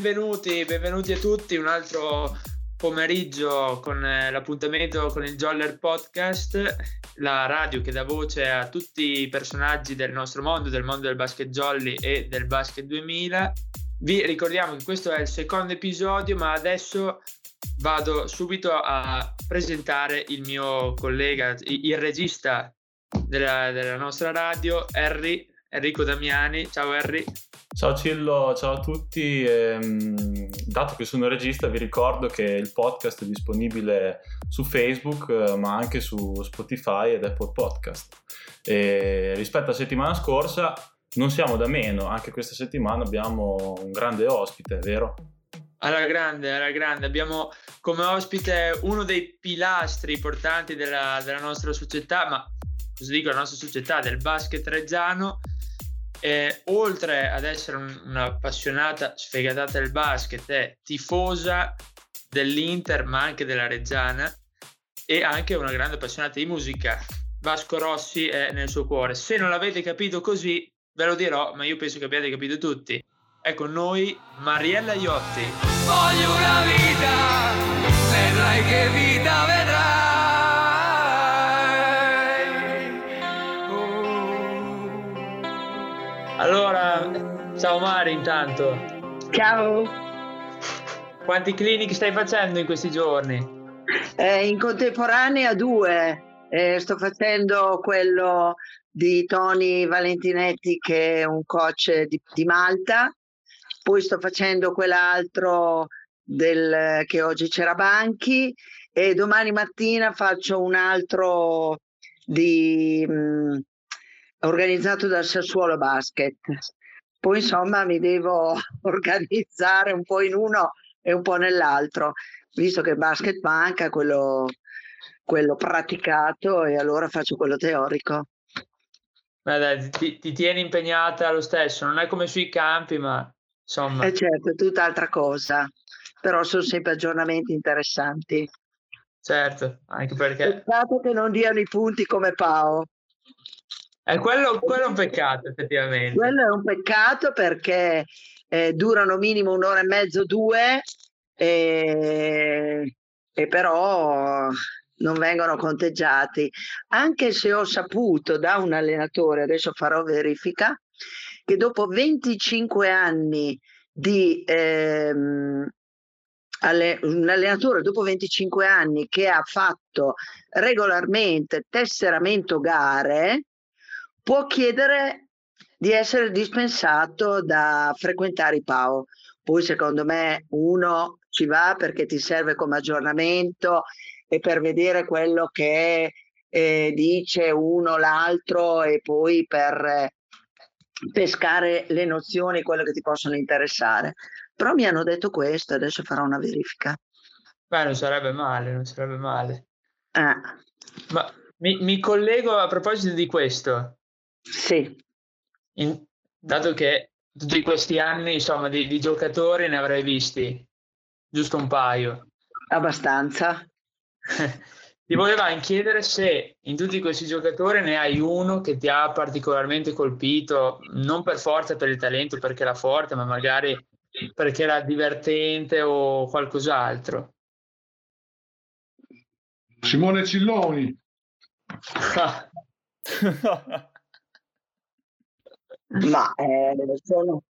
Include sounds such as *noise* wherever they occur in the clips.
Benvenuti, benvenuti a tutti, un altro pomeriggio con eh, l'appuntamento con il Joller Podcast, la radio che dà voce a tutti i personaggi del nostro mondo, del mondo del basket jolly e del basket 2000. Vi ricordiamo che questo è il secondo episodio, ma adesso vado subito a presentare il mio collega, il regista della, della nostra radio, Harry, Enrico Damiani. Ciao Harry. Ciao Cillo, ciao a tutti. Ehm, dato che sono regista, vi ricordo che il podcast è disponibile su Facebook, eh, ma anche su Spotify ed Apple Podcast. E rispetto alla settimana scorsa, non siamo da meno, anche questa settimana abbiamo un grande ospite, vero? Alla grande, alla grande. Abbiamo come ospite uno dei pilastri portanti della, della nostra società, ma così dico la nostra società, del basket reggiano e oltre ad essere un, un'appassionata sfegatata del basket, è tifosa dell'Inter ma anche della Reggiana e anche una grande appassionata di musica. Vasco Rossi è nel suo cuore. Se non l'avete capito così, ve lo dirò, ma io penso che abbiate capito tutti. Ecco noi, Mariella Iotti. Voglio una vita, vedrai che vita vedrai. Allora, ciao Mari intanto. Ciao. Quanti clinic stai facendo in questi giorni? Eh, in contemporanea due. Eh, sto facendo quello di Tony Valentinetti che è un coach di, di Malta, poi sto facendo quell'altro del, che oggi c'era Banchi e domani mattina faccio un altro di, mh, mm, organizzato dal Sassuolo Basket. Poi insomma mi devo *laughs* organizzare un po' in uno e un po' nell'altro, visto che il basket manca quello, quello praticato e allora faccio quello teorico. Beh, dai, ti, ti, tieni impegnata lo stesso, non è come sui campi, ma insomma. Eh certo, è tutt'altra cosa, però sono sempre aggiornamenti interessanti. Certo, anche perché... Peccato che non diano i punti come Pao. Eh, quello, quello, è un peccato, effettivamente. Quello è un peccato perché eh, durano minimo un'ora e mezzo, due, e, e però non vengono conteggiati. Anche se ho saputo da un allenatore, adesso farò verifica, che dopo 25 anni di ehm, un allenatore dopo 25 anni che ha fatto regolarmente tesseramento gare può chiedere di essere dispensato da frequentare i PAO. Poi secondo me uno ci va perché ti serve come aggiornamento e per vedere quello che eh, dice uno l'altro e poi per eh, pescare le nozioni, quello che ti possono interessare. Però mi hanno detto questo, adesso farò una verifica. Beh, non sarebbe male, non sarebbe male. Eh. Ma mi, mi collego a proposito di questo. Sì. In, dato che tutti questi anni, insomma, di, di giocatori ne avrei visti giusto un paio. Abbastanza. *laughs* ti volevamo chiedere se in tutti questi giocatori ne hai uno che ti ha particolarmente colpito, non per forza per il talento, perché era forte, ma magari perché era divertente o qualcos'altro. Simone Cilloni. *laughs* *laughs* Ma eh, sono,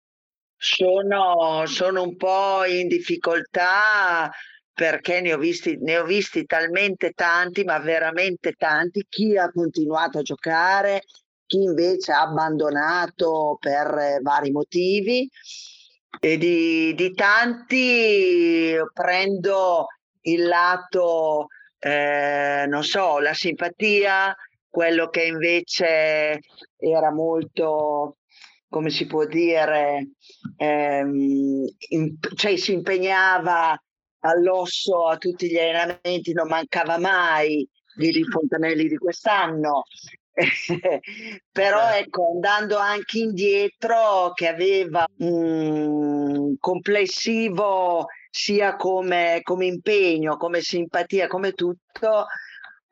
sono, sono un po' in difficoltà perché ne ho, visti, ne ho visti talmente tanti, ma veramente tanti, chi ha continuato a giocare, chi invece ha abbandonato per eh, vari motivi. E di, di tanti prendo il lato, eh, non so, la simpatia, quello che invece era molto come si può dire, ehm, in, cioè si impegnava all'osso a tutti gli allenamenti, non mancava mai di Fontanelli di quest'anno. *laughs* Però certo. ecco, andando anche indietro, che aveva un complessivo sia come, come impegno, come simpatia, come tutto,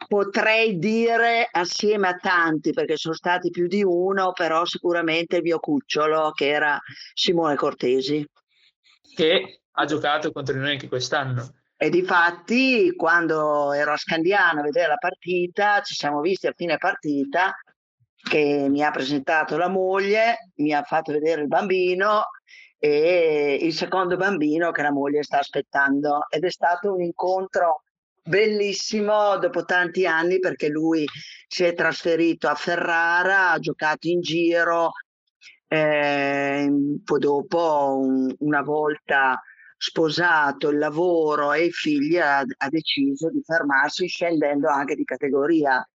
potrei dire assieme a tanti, perché sono stati più di uno, però sicuramente il mio cucciolo che era Simone Cortesi. che ha giocato contro noi anche quest'anno. E di fatti, quando ero a Scandiano a vedere la partita, ci siamo visti a fine partita che mi ha presentato la moglie, mi ha fatto vedere il bambino e il secondo bambino che la moglie sta aspettando ed è stato un incontro bellissimo dopo tanti anni perché lui si è trasferito a Ferrara, ha giocato in giro, eh, poi dopo un, una volta sposato il lavoro e i figli ha, ha deciso di fermarsi scendendo anche di categoria.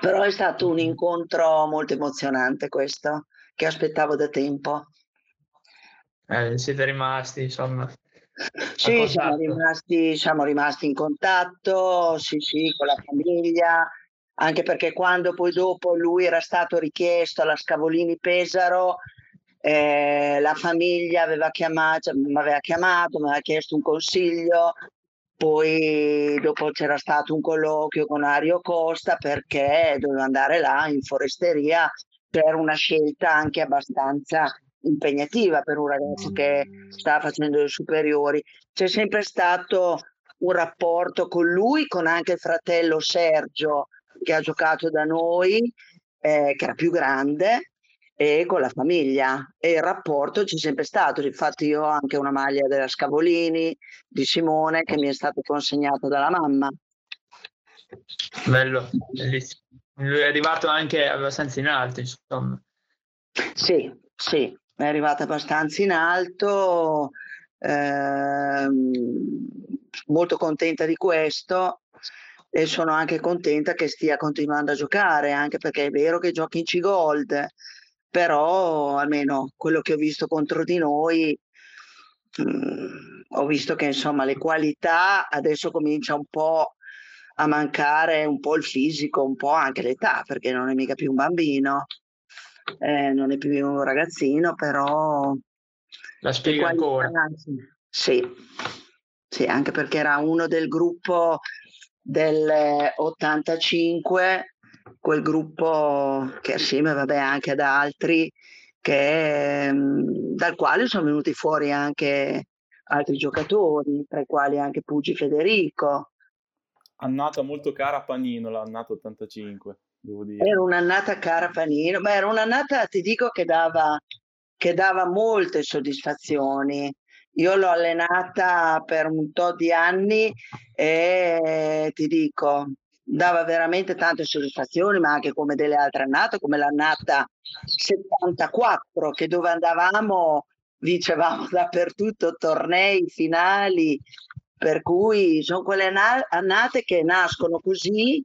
Però è stato un incontro molto emozionante questo, che aspettavo da tempo. Eh, siete rimasti, insomma. Sì, siamo rimasti, siamo rimasti in contatto, sì, sì, con la famiglia, anche perché quando poi dopo lui era stato richiesto alla Scavolini Pesaro, eh, la famiglia aveva chiamato, mi aveva chiamato, mi aveva chiesto un consiglio, poi dopo c'era stato un colloquio con Ario Costa perché doveva andare là in foresteria per una scelta anche abbastanza impegnativa per un ragazzo che stava facendo le superiori. C'è sempre stato un rapporto con lui, con anche il fratello Sergio che ha giocato da noi, eh, che era più grande, e con la famiglia e il rapporto c'è sempre stato. Infatti io ho anche una maglia della Scavolini di Simone che mi è stata consegnata dalla mamma. Bello, bellissimo. Lui è arrivato anche abbastanza in alto, insomma. Sì, sì, è arrivato abbastanza in alto. Ehm, molto contenta di questo e sono anche contenta che stia continuando a giocare, anche perché è vero che giochi in C-Gold, però almeno quello che ho visto contro di noi, mh, mm, ho visto che insomma le qualità adesso comincia un po' a mancare un po' il fisico, un po' anche l'età, perché non è mica più un bambino, eh, non è più un ragazzino, però... La spiega ancora. Sì, sì, anche perché era uno del gruppo del 85 quel gruppo che assieme vabbè, anche ad altri, che, mhmm, dal quale sono venuti fuori anche altri giocatori, tra i quali anche Puggi Federico. Annata molto cara a Panino, l'annata 85, devo dire. Era un'annata cara Panino, ma era un'annata, ti dico, che dava, che dava molte soddisfazioni. Io l'ho allenata per un tot di anni e ti dico, dava veramente tante soddisfazioni, ma anche come delle altre annate, come l'annata 74, che dove andavamo vincevamo *laughs* dappertutto tornei, finali, per cui sono quelle annate che nascono così,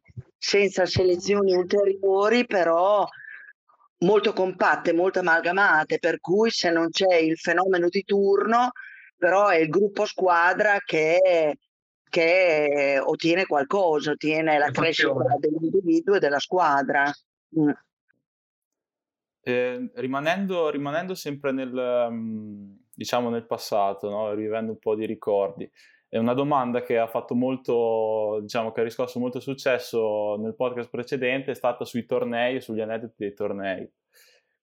senza selezioni ulteriori, però molto compatte, molto amalgamate, per cui se non c'è il fenomeno di turno, però è il gruppo squadra che che ottiene qualcosa, ottiene la crescita dell'individuo e della squadra. Mm. Eh, rimanendo, rimanendo, sempre nel, mm, diciamo nel passato, no? rivivendo un po' di ricordi, è una domanda che ha fatto molto, diciamo che ha riscosso molto successo nel podcast precedente, è stata sui tornei e sugli aneddoti dei tornei.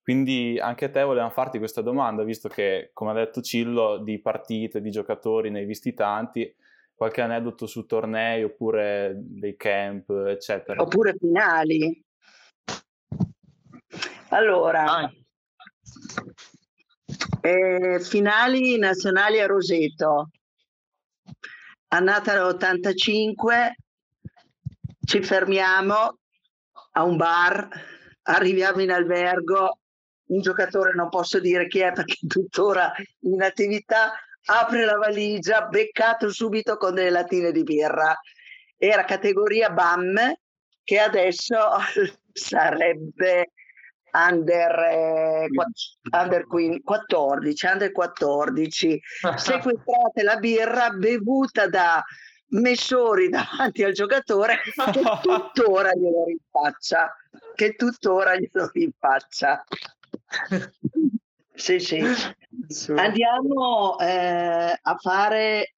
Quindi anche a te volevamo farti questa domanda, visto che, come ha detto Cillo, di partite, di giocatori ne hai visti tanti, qualche aneddoto su tornei oppure dei camp, eccetera. Oppure finali. Allora, eh, finali nazionali a Roseto, annata 85, ci fermiamo a un bar, arriviamo in albergo, un giocatore non posso dire chi è perché è tuttora in attività, apre la valigia, beccato subito con delle latine di birra. Era categoria BAM, che adesso *laughs* sarebbe under, eh, under 14, under 14. *laughs* Sequestrate la birra bevuta da Messori *laughs* davanti al giocatore che tuttora glielo rinfaccia che tuttora glielo rinfaccia sì, sì. Andiamo eh, a fare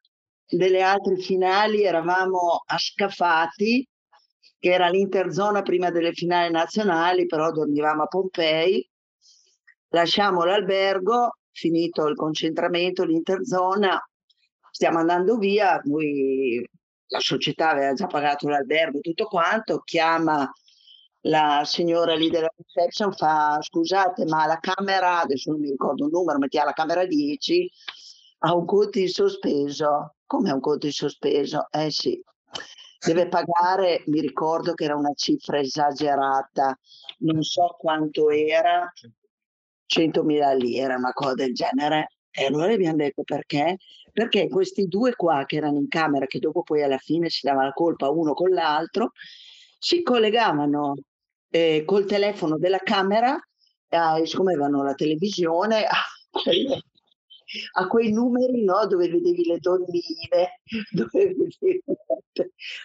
delle altre finali, eravamo a Scafati, che era l'interzona prima delle finali nazionali, però dormivamo a Pompei. Lasciamo l'albergo, finito il concentramento, l'interzona, stiamo andando via, lui, la società aveva già pagato l'albergo, tutto quanto, chiama la signora lì della reception, fa scusate ma la camera, adesso non mi ricordo il numero, mettiamo la camera 10, ha un conto in sospeso. Come un conto in sospeso? Eh sì, deve pagare, mi ricordo che era una cifra esagerata, non so quanto era, 100.000 lire, una cosa del genere. E allora abbiamo detto perché? Perché questi due qua che erano in camera, che dopo poi alla fine si dava la colpa uno con l'altro, si collegavano eh, col telefono della camera, eh, siccome avevano la televisione, *laughs* a quei, numeri no, dove vedevi le donnine, *laughs* dove vedevi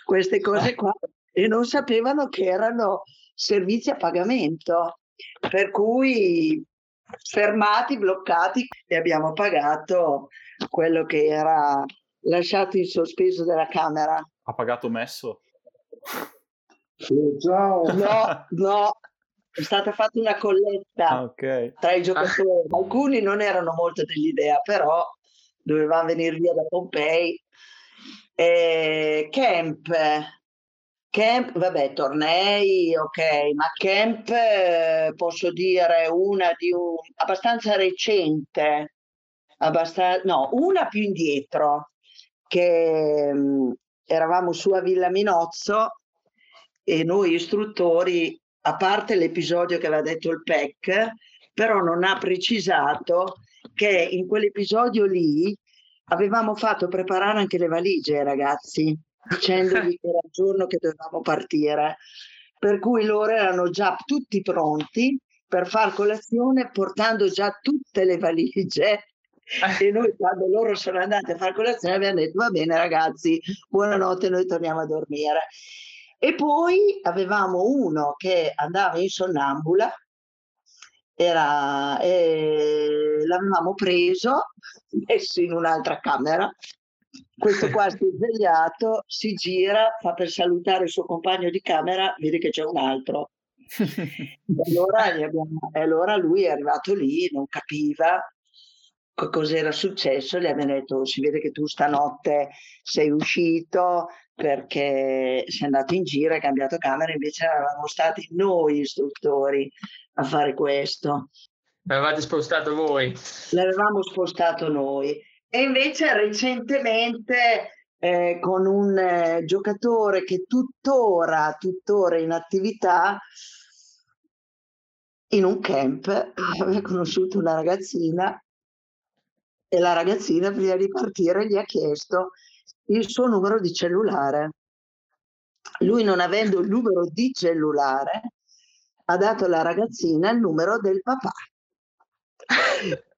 queste cose qua, e non sapevano che erano servizi a pagamento. Per cui fermati, bloccati e abbiamo pagato quello che era lasciato in sospeso della camera. Ha pagato messo? ciao. No, no, è stata fatta una colletta ah, okay. tra i giocatori. Alcuni non erano molto dell'idea, però dovevamo venire via da Pompei. E camp, camp, vabbè, tornei, ok, ma camp posso dire una di un abbastanza recente, abbastanza, no, una più indietro, che mm, eravamo su a Villa Minozzo e noi istruttori, a parte l'episodio che aveva detto il PEC, però non ha precisato che in quell'episodio lì avevamo fatto preparare anche le valigie ai ragazzi, dicendogli che era il giorno che dovevamo partire. Per cui loro erano già tutti pronti per far colazione portando già tutte le valigie e noi quando loro sono andati a fare colazione abbiamo detto va bene ragazzi, buonanotte, noi torniamo a dormire. E poi avevamo uno che andava in sonnambula, era, eh, l'avevamo preso, *laughs* messo in un'altra camera. Questo qua si è svegliato, si gira, fa per salutare il suo compagno di camera, vede che c'è un altro. *laughs* allora, abbiamo, allora lui è arrivato lì, non capiva, cos'era successo, gli abbiamo detto si vede che tu stanotte sei uscito perché sei andato in giro hai cambiato camera, invece eravamo stati noi istruttori a fare questo. L'avevate spostato voi? L'avevamo spostato noi. E invece recentemente eh, con un eh, giocatore che tuttora, tuttora in attività, in un camp, aveva conosciuto una ragazzina e la ragazzina prima di partire gli ha chiesto il suo numero di cellulare. Lui non avendo il numero di cellulare ha dato alla ragazzina il numero del papà. *laughs*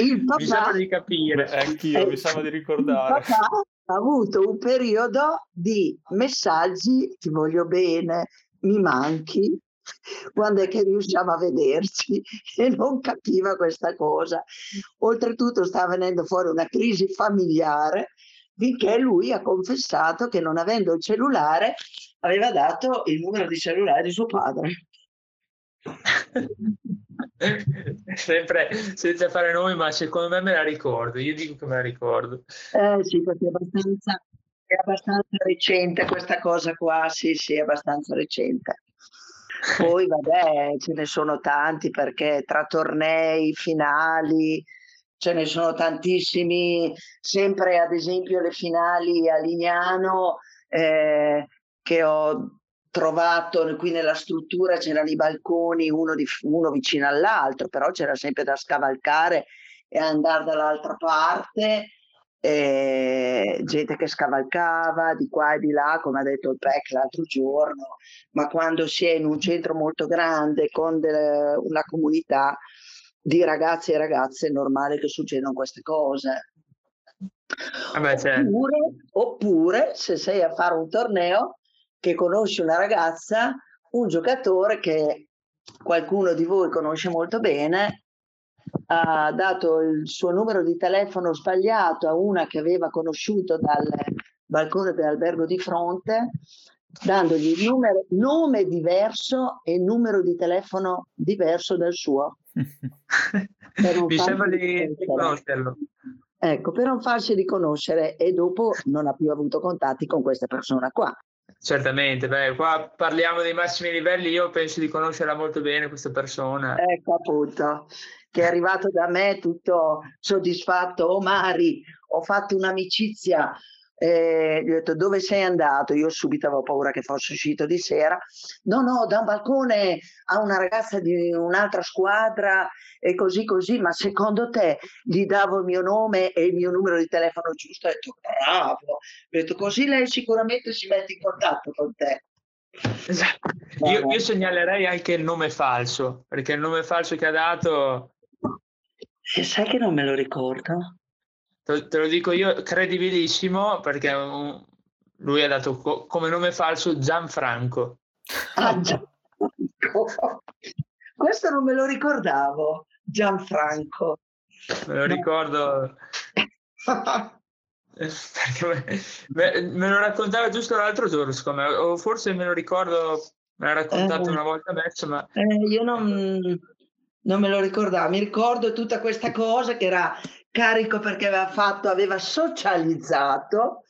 Il papà, mi sa di capire. Eh, anch'io, mi sa di ricordare. Il papà ha avuto un periodo di messaggi, ti voglio bene, mi manchi, quando è che riusciamo a vederci e non capiva questa cosa. Oltretutto stava venendo fuori una crisi familiare finché lui ha confessato che non avendo il cellulare aveva dato il numero di cellulare di suo padre. *laughs* Sempre senza fare nomi, ma secondo me me la ricordo. Io dico che me la ricordo. Eh sì, perché è abbastanza, è abbastanza recente questa cosa qua. Sì, sì, è abbastanza recente. Poi vabbè, ce ne sono tanti perché tra tornei, finali, ce ne sono tantissimi, sempre ad esempio le finali a Lignano eh, che ho trovato qui nella struttura c'erano i balconi uno, di, uno vicino all'altro, però c'era sempre da scavalcare e andare dall'altra parte eh, gente che scavalcava di qua e di là, come ha detto il PEC l'altro giorno, ma quando si è in un centro molto grande con delle, una comunità di ragazzi e ragazze è normale che succedano queste cose. Vabbè, certo. oppure, oppure se sei a fare un torneo che conosci una ragazza, un giocatore che qualcuno di voi conosce molto bene ha dato il suo numero di telefono sbagliato a una che aveva conosciuto dal balcone dell'albergo di fronte, dandogli il numero, nome diverso e numero di telefono diverso dal suo. *laughs* Mi sembra di conoscerlo. Ecco, per non farsi riconoscere e dopo non ha più avuto contatti con questa persona qua. Certamente, beh, qua parliamo dei massimi livelli, io penso di conoscerla molto bene questa persona. Ecco appunto, che è arrivato da me tutto soddisfatto, oh Mari, ho fatto un'amicizia eh, gli ho detto dove sei andato? Io subito avevo paura che fosse uscito di sera. No, no, da un balcone a una ragazza di un'altra squadra e così così, ma secondo te gli davo il mio nome e il mio numero di telefono giusto? Ho detto bravo, ho detto così lei sicuramente si mette in contatto con te. Esatto. Io, io, segnalerei anche il nome falso, perché il nome falso che ha dato... E sai che non me lo ricordo? Te, lo dico io, credibilissimo perché um, lui ha dato co- come nome falso Gianfranco. Ah, Gianfranco. Questo non me lo ricordavo, Gianfranco. Me lo ricordo. me, me, lo raccontava giusto l'altro giorno, secondo me, o forse me lo ricordo, me l'ha raccontato eh, una volta adesso, ma... Eh, io non, non me lo ricordavo, mi ricordo tutta questa cosa che era carico perché aveva fatto, aveva socializzato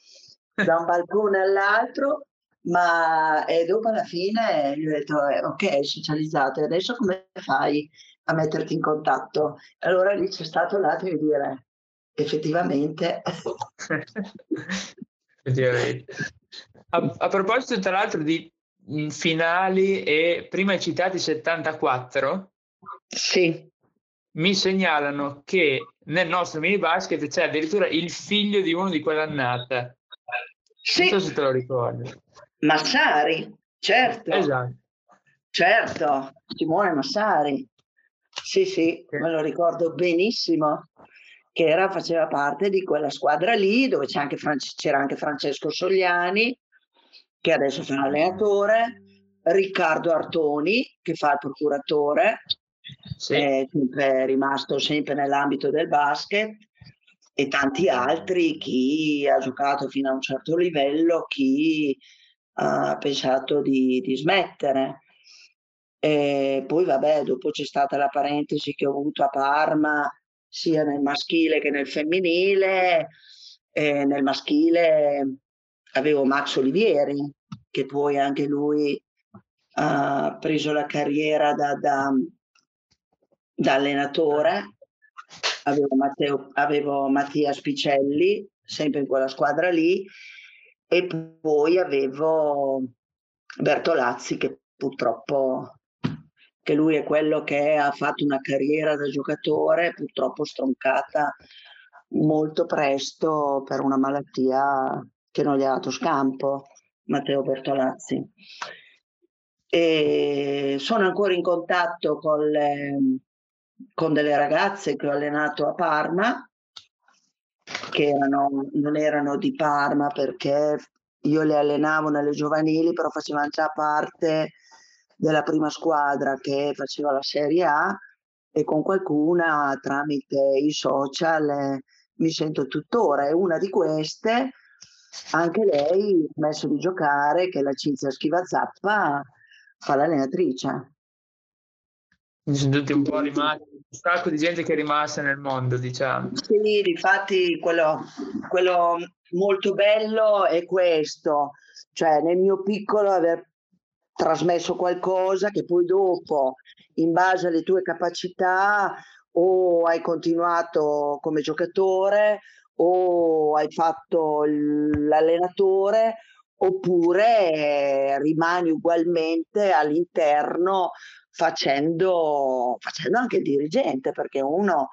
da un balcone all'altro, ma e dopo alla fine gli ho detto eh, ok, socializzato, adesso come fai a metterti in contatto? Allora lì c'è stato un attimo di dire effettivamente. *laughs* effettivamente. A, a, proposito tra l'altro di finali e prima hai citato i 74? Sì. Mi segnalano che nel nostro mini basket c'è addirittura il figlio di uno di quell'annata. Sì. Non so se te lo ricordi. Massari, certo. Esatto. Certo, Simone Massari. Sì, sì, sì. me lo ricordo benissimo che era, faceva parte di quella squadra lì dove c'era anche, France, c'era anche Francesco Sogliani che adesso fa l'allenatore, Riccardo Artoni che fa il procuratore sì. è sempre rimasto sempre nell'ambito del basket e tanti altri, chi ha giocato fino a un certo livello, chi ha pensato di, di smettere. E poi vabbè, dopo c'è stata la parentesi che ho avuto a Parma, sia nel maschile che nel femminile. E nel maschile avevo Max Olivieri, che poi anche lui ha preso la carriera da, da da allenatore, avevo, Matteo, avevo Mattia Spicelli, sempre in quella squadra lì, e poi avevo Bertolazzi che purtroppo che lui è quello che ha fatto una carriera da giocatore, purtroppo stroncata molto presto per una malattia che non gli ha dato scampo, Matteo Bertolazzi. E sono ancora in contatto con le, con delle ragazze che ho allenato a Parma, che erano, non erano di Parma perché io le allenavo nelle giovanili, però facevano già parte della prima squadra che faceva la Serie A e con qualcuna tramite i social eh, mi sento tuttora. E una di queste anche lei ha smesso di giocare che la Cinzia Schiva Zappa fa l'allenatrice sono tutti un po' rimasti, un sacco di gente che è rimasta nel mondo, diciamo. Sì, infatti quello, quello molto bello è questo, cioè nel mio piccolo aver trasmesso qualcosa che poi dopo, in base alle tue capacità, o hai continuato come giocatore o hai fatto l'allenatore oppure rimani ugualmente all'interno facendo, facendo anche il dirigente, perché uno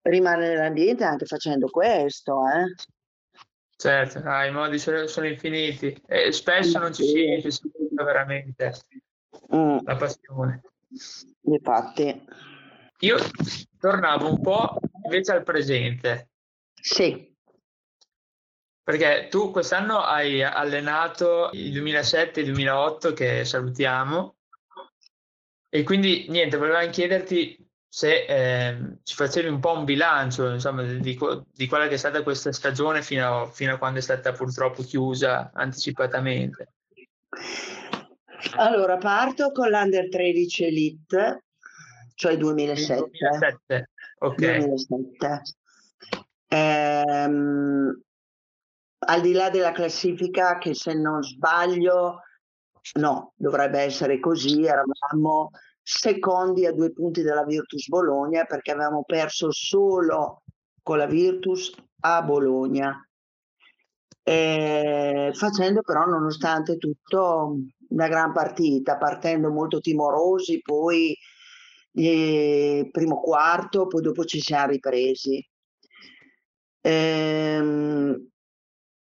rimane nell'ambiente anche facendo questo. Eh? Certo, ah, i modi sono, sono, infiniti e spesso non ci si riesce veramente mm. la passione. Infatti. Io tornavo un po' invece al presente. Sì. Perché tu quest'anno hai allenato il 2007 e il 2008 che salutiamo e quindi niente, volevamo chiederti se eh, ci facevi un po' un bilancio insomma, di, di, quella che è stata questa stagione fino a, fino a quando è stata purtroppo chiusa anticipatamente. Allora, parto con l'Under 13 Elite, cioè 2007. 2007. Ok. 2007. Ehm, al di là della classifica, che se non sbaglio, no, dovrebbe essere così, eravamo secondi a due punti dalla Virtus Bologna perché avevamo perso solo con la Virtus a Bologna. Eh, facendo però nonostante tutto una gran partita, partendo molto timorosi, poi eh, primo quarto, poi dopo ci siamo ripresi. Eh,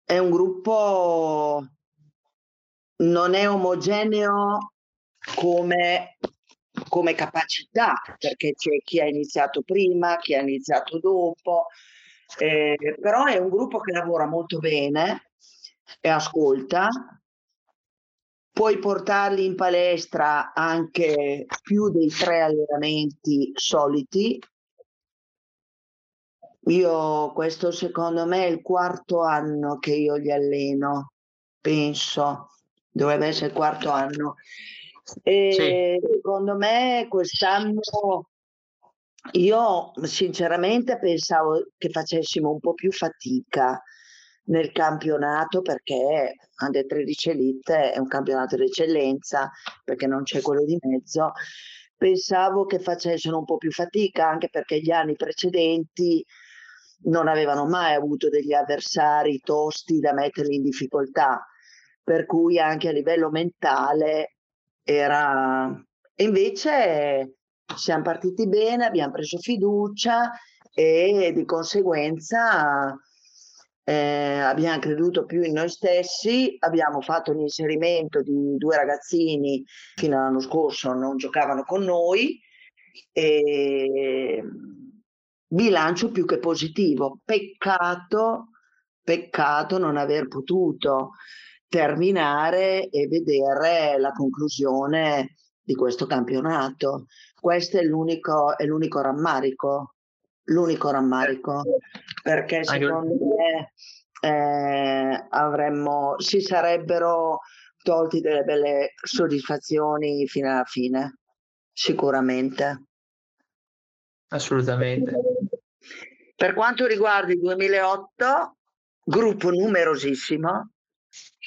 è un gruppo non è omogeneo come, come capacità, perché c'è chi ha iniziato prima, chi ha iniziato dopo, eh, però è un gruppo che lavora molto bene e ascolta. Puoi portarli in palestra anche più dei tre allenamenti soliti. Io questo secondo me è il quarto anno che io li alleno, penso, dovrebbe essere il quarto anno. E sì. secondo me quest'anno io sinceramente pensavo che facessimo un po' più fatica nel campionato perché Under 13 Elite è un campionato di eccellenza perché non c'è quello di mezzo. Pensavo che facessero un po' più fatica anche perché gli anni precedenti non avevano mai avuto degli avversari tosti da metterli in difficoltà, per cui anche a livello mentale era... E invece siamo partiti bene, abbiamo preso fiducia e di conseguenza eh, abbiamo creduto più in noi stessi, abbiamo fatto un inserimento di due ragazzini fino all'anno scorso non giocavano con noi e bilancio più che positivo. Peccato, peccato non aver potuto terminare e vedere la conclusione di questo campionato. Questo è l'unico, è l'unico rammarico, l'unico rammarico, perché secondo me eh, avremmo, si sarebbero tolti delle belle soddisfazioni fino alla fine, sicuramente. Assolutamente. Per quanto riguarda il 2008, gruppo numerosissimo,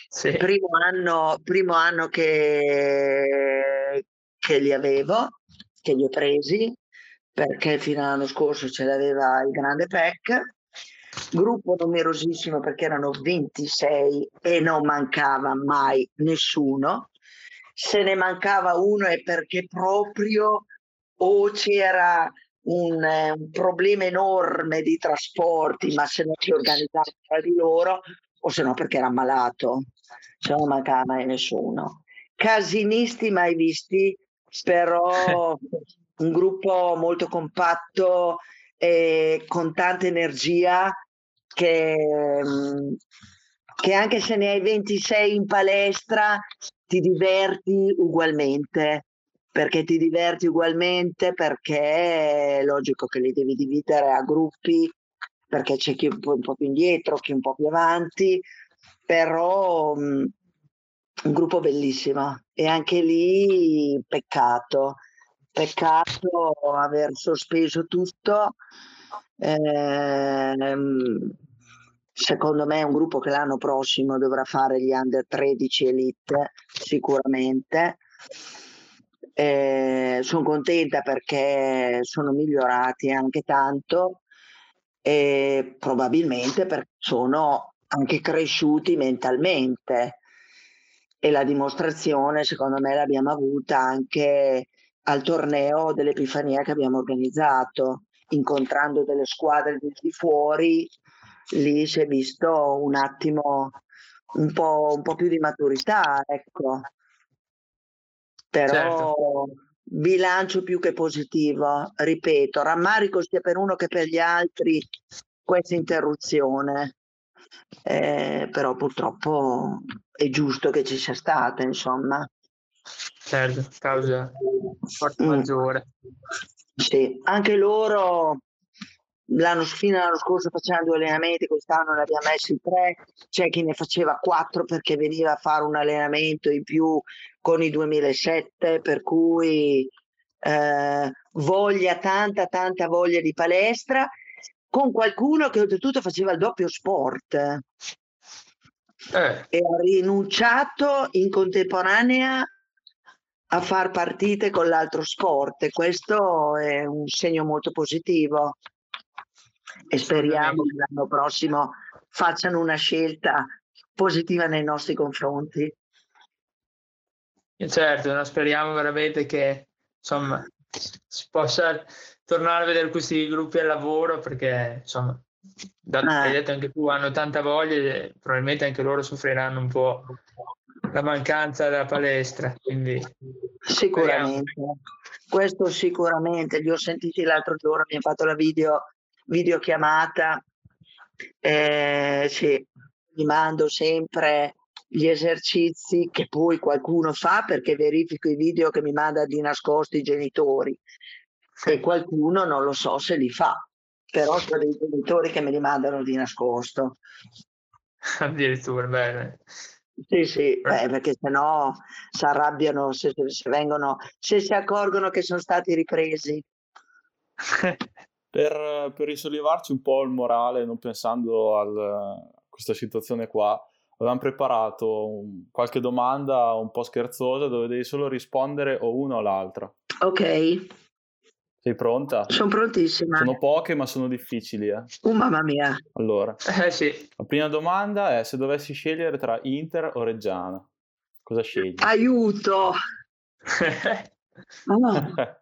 sì. primo, anno, primo anno che, che li avevo, che li ho presi, perché fino all'anno scorso ce l'aveva il grande PEC, gruppo numerosissimo perché erano 26 e non mancava mai nessuno, se ne mancava uno è perché proprio o c'era un, eh, un, problema enorme di trasporti, ma se non si organizzava tra di loro, o se no perché era malato, non mancava mai nessuno. Casinisti mai visti, però *laughs* un gruppo molto compatto e con tanta energia che, mm, che anche se ne hai 26 in palestra ti diverti ugualmente perché ti diverti ugualmente, perché è logico che li devi dividere a gruppi, perché c'è chi un po più indietro, chi un po' più avanti, però mm, un gruppo bellissimo. E anche lì peccato, peccato aver sospeso tutto. Eh, secondo me è un gruppo che l'anno prossimo dovrà fare gli under 13 elite sicuramente. Eh, sono contenta perché sono migliorati anche tanto. E probabilmente perché sono anche cresciuti mentalmente. E la dimostrazione secondo me l'abbiamo avuta anche al torneo dell'Epifania che abbiamo organizzato incontrando delle squadre di fuori lì si è visto un attimo un po', un po più di maturità ecco. Però certo. bilancio più che positivo, ripeto, rammarico sia per uno che per gli altri questa interruzione, eh, però purtroppo è giusto che ci sia stata, insomma. Certo, causa forza mm. maggiore. Sì, anche loro l'anno, fino all'anno scorso facevano due allenamenti, quest'anno ne abbiamo messi tre, c'è chi ne faceva quattro perché veniva a fare un allenamento in più con i 2007, per cui eh, voglia, tanta, tanta voglia di palestra, con qualcuno che oltretutto faceva il doppio sport. Eh, e ha rinunciato in contemporanea a far partite con l'altro sport. E questo è un segno molto positivo. E speriamo che l'anno prossimo facciano una scelta positiva nei nostri confronti. certo, no, speriamo veramente che insomma si possa tornare a vedere questi gruppi al lavoro perché insomma, da, Eh. hai detto anche tu, hanno tanta voglia e probabilmente anche loro soffriranno un po' la mancanza della palestra. Quindi Sicuramente, questo sicuramente, li ho sentiti l'altro giorno, mi ha fatto la video, videochiamata, eh, sì, mi mando sempre gli esercizi che poi qualcuno fa perché verifico i video che mi manda di nascosto i genitori e qualcuno non lo so se li fa, però sono dei genitori che me li mandano di nascosto. addirittura bene. Sì, sì, eh, perché sennò si arrabbiano se, se vengono, se si accorgono che sono stati ripresi. *laughs* Per, per risollevarci un po' il morale, non pensando al- a questa situazione qua, avevamo preparato un- qualche domanda un po' scherzosa dove devi solo rispondere o una o l'altra. Ok, Sei pronta? sono prontissima. Sono poche ma sono difficili, eh. Oh, mamma mia. Allora, Eh sì, la prima domanda è se dovessi scegliere tra Inter o Reggiana, cosa scegli? Aiuto! *laughs* Ah,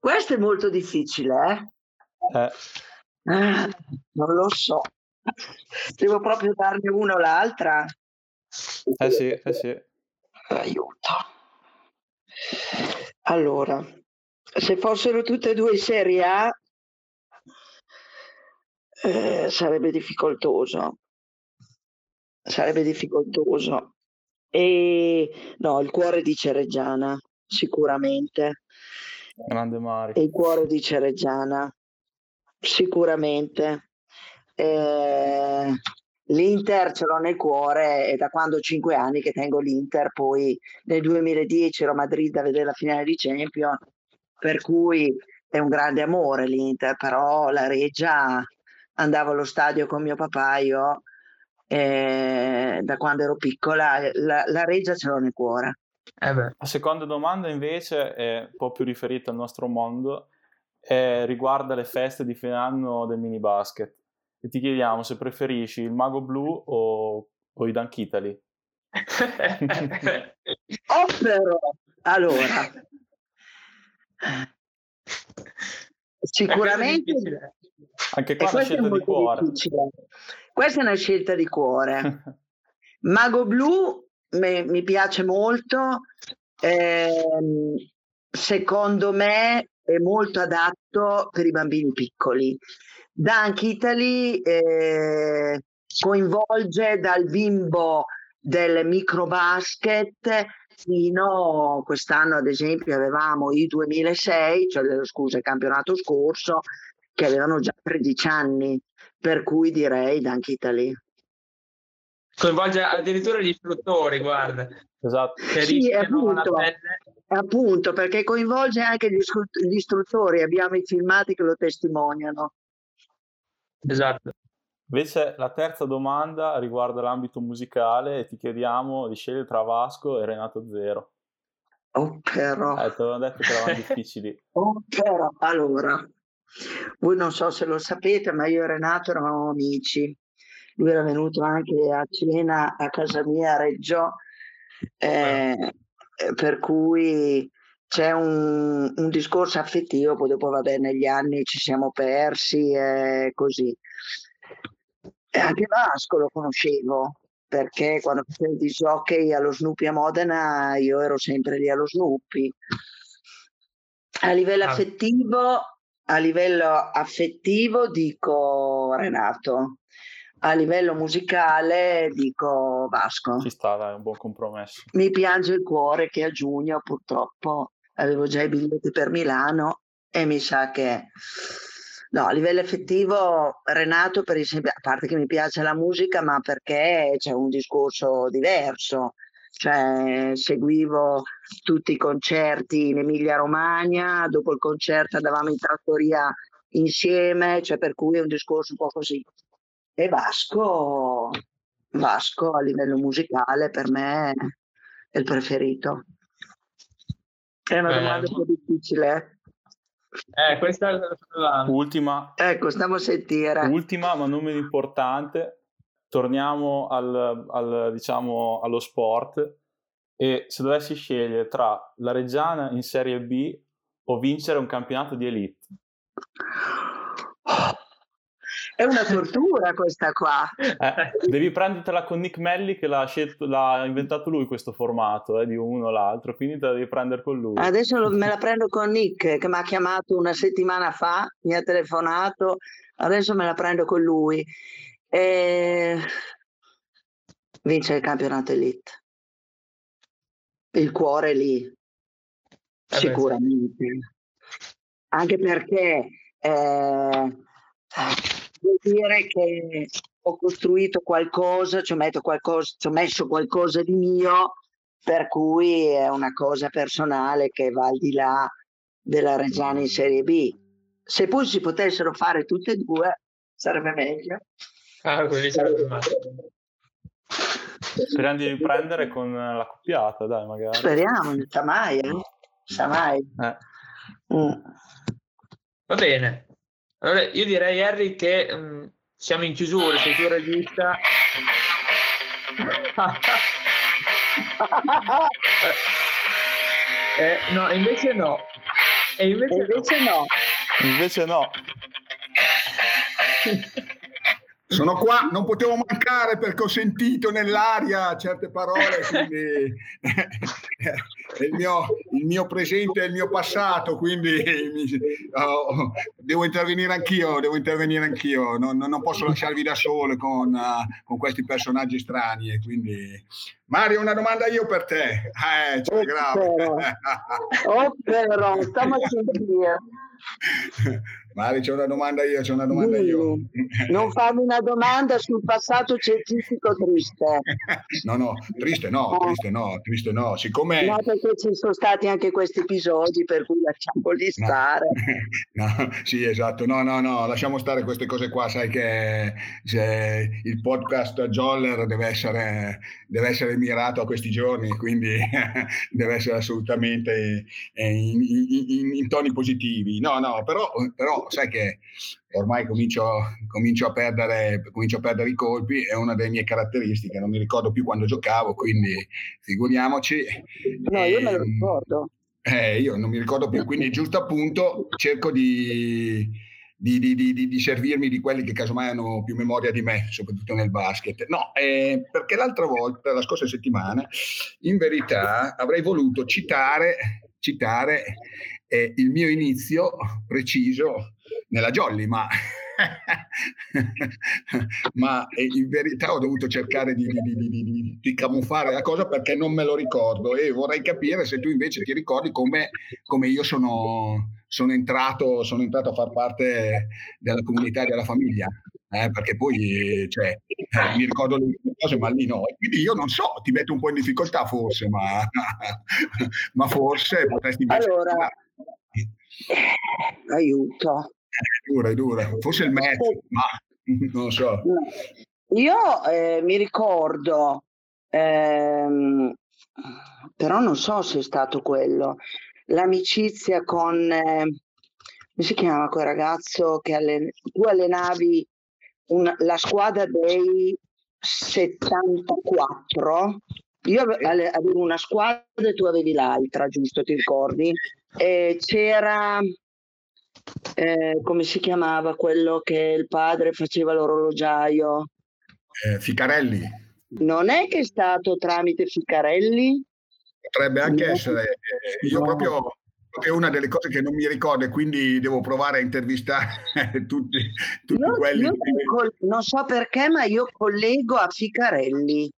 questo è molto difficile, eh? Eh, Ah, non lo so. Devo proprio darne una o l'altra? eh sì, eh sì. Aiuto. Allora, se fossero tutte e due in Serie A, eh, sarebbe difficoltoso. Sarebbe difficoltoso. E no, il cuore dice Reggiana, sicuramente. Grande Mari. E il cuore dice Reggiana, sicuramente. Eh, L'Inter ce l'ho nel cuore e da quando ho cinque anni che tengo l'Inter, poi nel 2010 ero a Madrid a vedere la finale di Champions, per cui è un grande amore l'Inter, però la Reggia andavo allo stadio con mio papà, io eh, da quando ero piccola, la, la Reggia ce l'ho nel cuore. Eh beh. La seconda domanda invece è un po' più riferita al nostro mondo, e riguarda le feste di fine anno del mini basket. E ti chiediamo se preferisci il Mago Blu o, o i Dunk Italy. *laughs* Oh, però, allora, sicuramente Anche qua è una questa è scelta di cuore. difficile. Questa è una scelta di cuore. *laughs* Mago Blu me- mi piace molto, ehm, secondo me è molto adatto per i bambini piccoli. Dunk Italy eh, coinvolge dal bimbo del microbasket fino quest'anno ad esempio avevamo i 2006, cioè scusa il campionato scorso, che avevano già 13 anni, per cui direi Dunk Italy. Coinvolge addirittura gli istruttori, guarda, Esatto. che Sì, appunto. pelle. Appunto, perché coinvolge anche gli, gli istruttori, abbiamo i filmati che lo testimoniano. Esatto. Invece la terza domanda riguarda l'ambito musicale e ti chiediamo di scegliere tra Vasco e Renato Zero. Oh, però, Eh, te l'avevo detto che erano difficili. *laughs* oh, però, allora, voi non so se lo sapete, ma io e Renato eravamo amici. Lui era venuto anche a cena a casa mia a Reggio, eh, eh, per cui c'è un, un discorso affettivo, poi dopo vabbè negli anni ci siamo persi e così. E anche Vasco lo conoscevo, perché quando facevo il jockey allo Snoopy a Modena io ero sempre lì allo Snoopy. A livello Ah. affettivo, a livello affettivo dico Renato, a livello musicale dico Vasco. Ci sta, dai, un buon compromesso. Mi piange il cuore che a giugno purtroppo avevo già i biglietti per Milano e mi sa che no, a livello effettivo Renato per esempio, a parte che mi piace la musica, ma perché c'è un discorso diverso. cioè seguivo tutti i concerti in Emilia Romagna, dopo il concerto andavamo in trattoria insieme, cioè per cui è un discorso un po' così. E Vasco, Vasco a livello musicale per me è il preferito. È una domanda un po' difficile. Eh, questa è la ultima. Ecco, stiamo a sentire. Ultima, ma non meno importante. Torniamo al, al, diciamo, allo sport. E se dovessi scegliere tra la Reggiana in Serie B o vincere un campionato di elite? È una tortura questa qua. *laughs* Eh, devi prendertela con Nick Melli che l'ha, scelto, l'ha inventato lui questo formato eh, di uno o l'altro, quindi te la devi prendere con lui. Adesso lo, me la *laughs* prendo con Nick che mi ha chiamato una settimana fa, mi ha telefonato, adesso me la prendo con lui. E... Vince il campionato elite. Il cuore lì, eh sicuramente. Anche perché eh, vuol dire che ho costruito qualcosa, ci ho, qualcosa, ci ho messo qualcosa di mio, per cui è una cosa personale che va al di là della Reggiana in Serie B. Se poi si potessero fare tutte e due, sarebbe meglio. Ah, quindi sarebbe meglio. Speriamo di riprendere con la coppiata, dai, magari. Speriamo, non sa mai, eh? Sa mai. Eh. Mm. Va bene. Allora, io direi, Harry, che um, siamo in chiusura, sei tu regista. *laughs* eh, no, invece no. E invece, invece no. no. Invece no. Sono qua, non potevo mancare perché ho sentito nell'aria certe parole, quindi *laughs* il mio, il mio presente e il mio passato, quindi *laughs* oh, devo intervenire anch'io, devo intervenire anch'io, non, non posso lasciarvi da solo con, uh, con, questi personaggi strani. E quindi... Mario, una domanda io per te. Eh, oh, grave. oh, però, stiamo a sentire. *laughs* Mari, c'è una domanda io, c'è una domanda io. Non farmi una domanda sul passato scientifico triste. *laughs* No, no, triste no, triste no, triste no. Siccome... No, perché ci sono stati anche questi episodi, per cui lasciamoli stare. No, *laughs* no sì, esatto. No, no, no, lasciamo stare queste cose qua. Sai che il podcast Joller deve essere, deve essere mirato a questi giorni, quindi *laughs* deve essere assolutamente in, in, in, in toni positivi. No, no, però, però sai che ormai comincio, comincio, a perdere, comincio, a perdere, i colpi, è una delle mie caratteristiche, non mi ricordo più quando giocavo, quindi figuriamoci. No, io me lo ehm, ricordo. Eh, io non mi ricordo più, quindi giusto appunto cerco di, di, di, di, servirmi di quelli che casomai hanno più memoria di me, soprattutto nel basket. No, eh, perché l'altra volta, la scorsa settimana, in verità avrei voluto citare, citare eh, il mio inizio preciso nella Jolly, ma, *laughs* ma in verità ho dovuto cercare di, di, di, di, camuffare la cosa perché non me lo ricordo e vorrei capire se tu invece ti ricordi come, come io sono, sono, entrato, sono entrato a far parte della comunità e della famiglia. Eh, perché poi cioè, eh, mi ricordo le cose, ma lì no. Quindi io non so, ti metto un po' in difficoltà forse, ma, *laughs* ma forse potresti... Allora, aiuto. È dura, è dura. Forse il metro, ma *laughs* non lo so. Io eh, mi ricordo, ehm, però non so se è stato quello, l'amicizia con, eh, come si chiama quel ragazzo che allen- tu allenavi una, la squadra dei 74. Io avevo una squadra e tu avevi l'altra, giusto? Ti ricordi? E c'era eh, come si chiamava quello che il padre faceva l'orologiaio? Eh, Ficarelli. Non è che è stato tramite Ficarelli? Potrebbe anche no. essere. Eh, io no. proprio è una delle cose che non mi ricordo e quindi devo provare a intervistare *laughs* tutti, tutti io, quelli. Io che... non so perché, ma io collego a Ficarelli.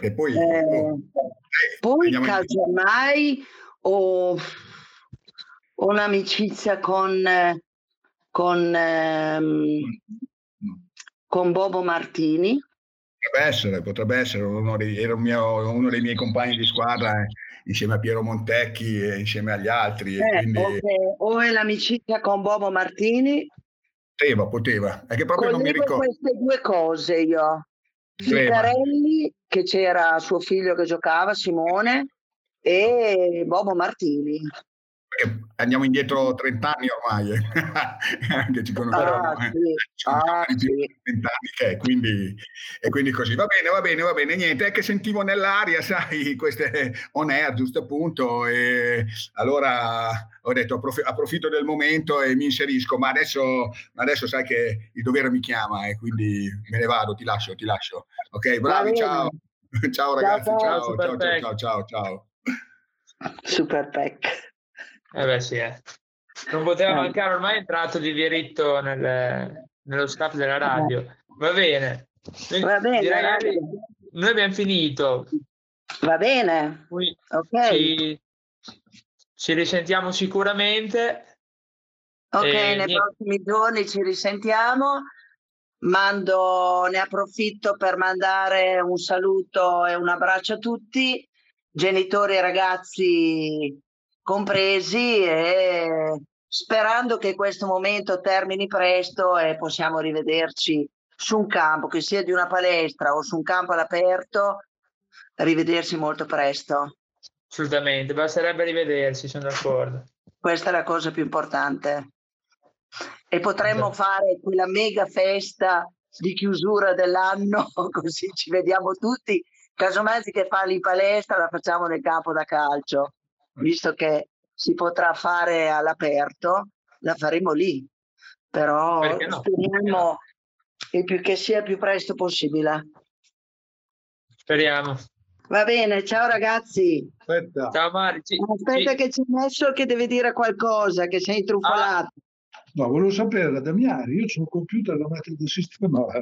E poi, eh, oh, poi casomai o un'amicizia con, con, ehm, con Bobo Martini. Potrebbe essere, potrebbe essere, uno dei, era un mio, uno dei miei compagni di squadra eh, insieme a Piero Montecchi e insieme agli altri. Eh, quindi... o, che- o è l'amicizia con Bobo Martini. Poteva, poteva. È che proprio non mi Collego ricordo. queste due cose io. Ficarelli, che c'era suo figlio che giocava, Simone, e Bobo Martini. Perché andiamo indietro 30 anni ormai, eh. *laughs* che ci conosciamo. Ah, eh. sì. Ah, sì. di 30 anni che quindi, e quindi così. Va bene, va bene, va bene. Niente, è che sentivo nell'aria, *laughs* sai, queste on air, giusto appunto, e allora ho detto approf- approfitto del momento e mi inserisco, ma adesso, ma adesso sai che il dovere mi chiama e quindi me ne vado, ti lascio, ti lascio. Ok, bravi, *laughs* ciao. Ciao ragazzi, ciao. ciao, ciao, ciao, ciao, ciao. Super Pack. Eh beh sì, eh. Non poteva Eh. mancare, ormai è entrato di diritto nel- nello staff della radio. Va bene. Noi- Va bene, ragazzi. noi abbiamo finito. Va bene, Qui ok. ci, ci risentiamo sicuramente. Ok, Eh, nei prossimi giorni ci risentiamo. Mando, ne approfitto per mandare un saluto e un abbraccio a tutti, genitori e ragazzi compresi, e sperando che questo momento termini presto e possiamo rivederci su un campo, che sia di una palestra o su un campo all'aperto, rivedersi molto presto. Assolutamente, basterebbe rivedersi, sono d'accordo. Questa è la cosa più importante. E potremmo Esatto. fare quella mega festa di chiusura dell'anno, *laughs* così ci vediamo tutti. Casomai anziché farli in palestra, la facciamo nel campo da calcio, visto che si potrà fare all'aperto, la faremo lì. Però no? speriamo il più che sia il più presto possibile. Speriamo. Va bene, ciao ragazzi. Aspetta, Ciao Mari. ci- Aspetta ci- che c'è messo che deve dire qualcosa, che sei intrufolato. no, volevo sapere da Damiani, io c'ho un computer da mettere da sistemare.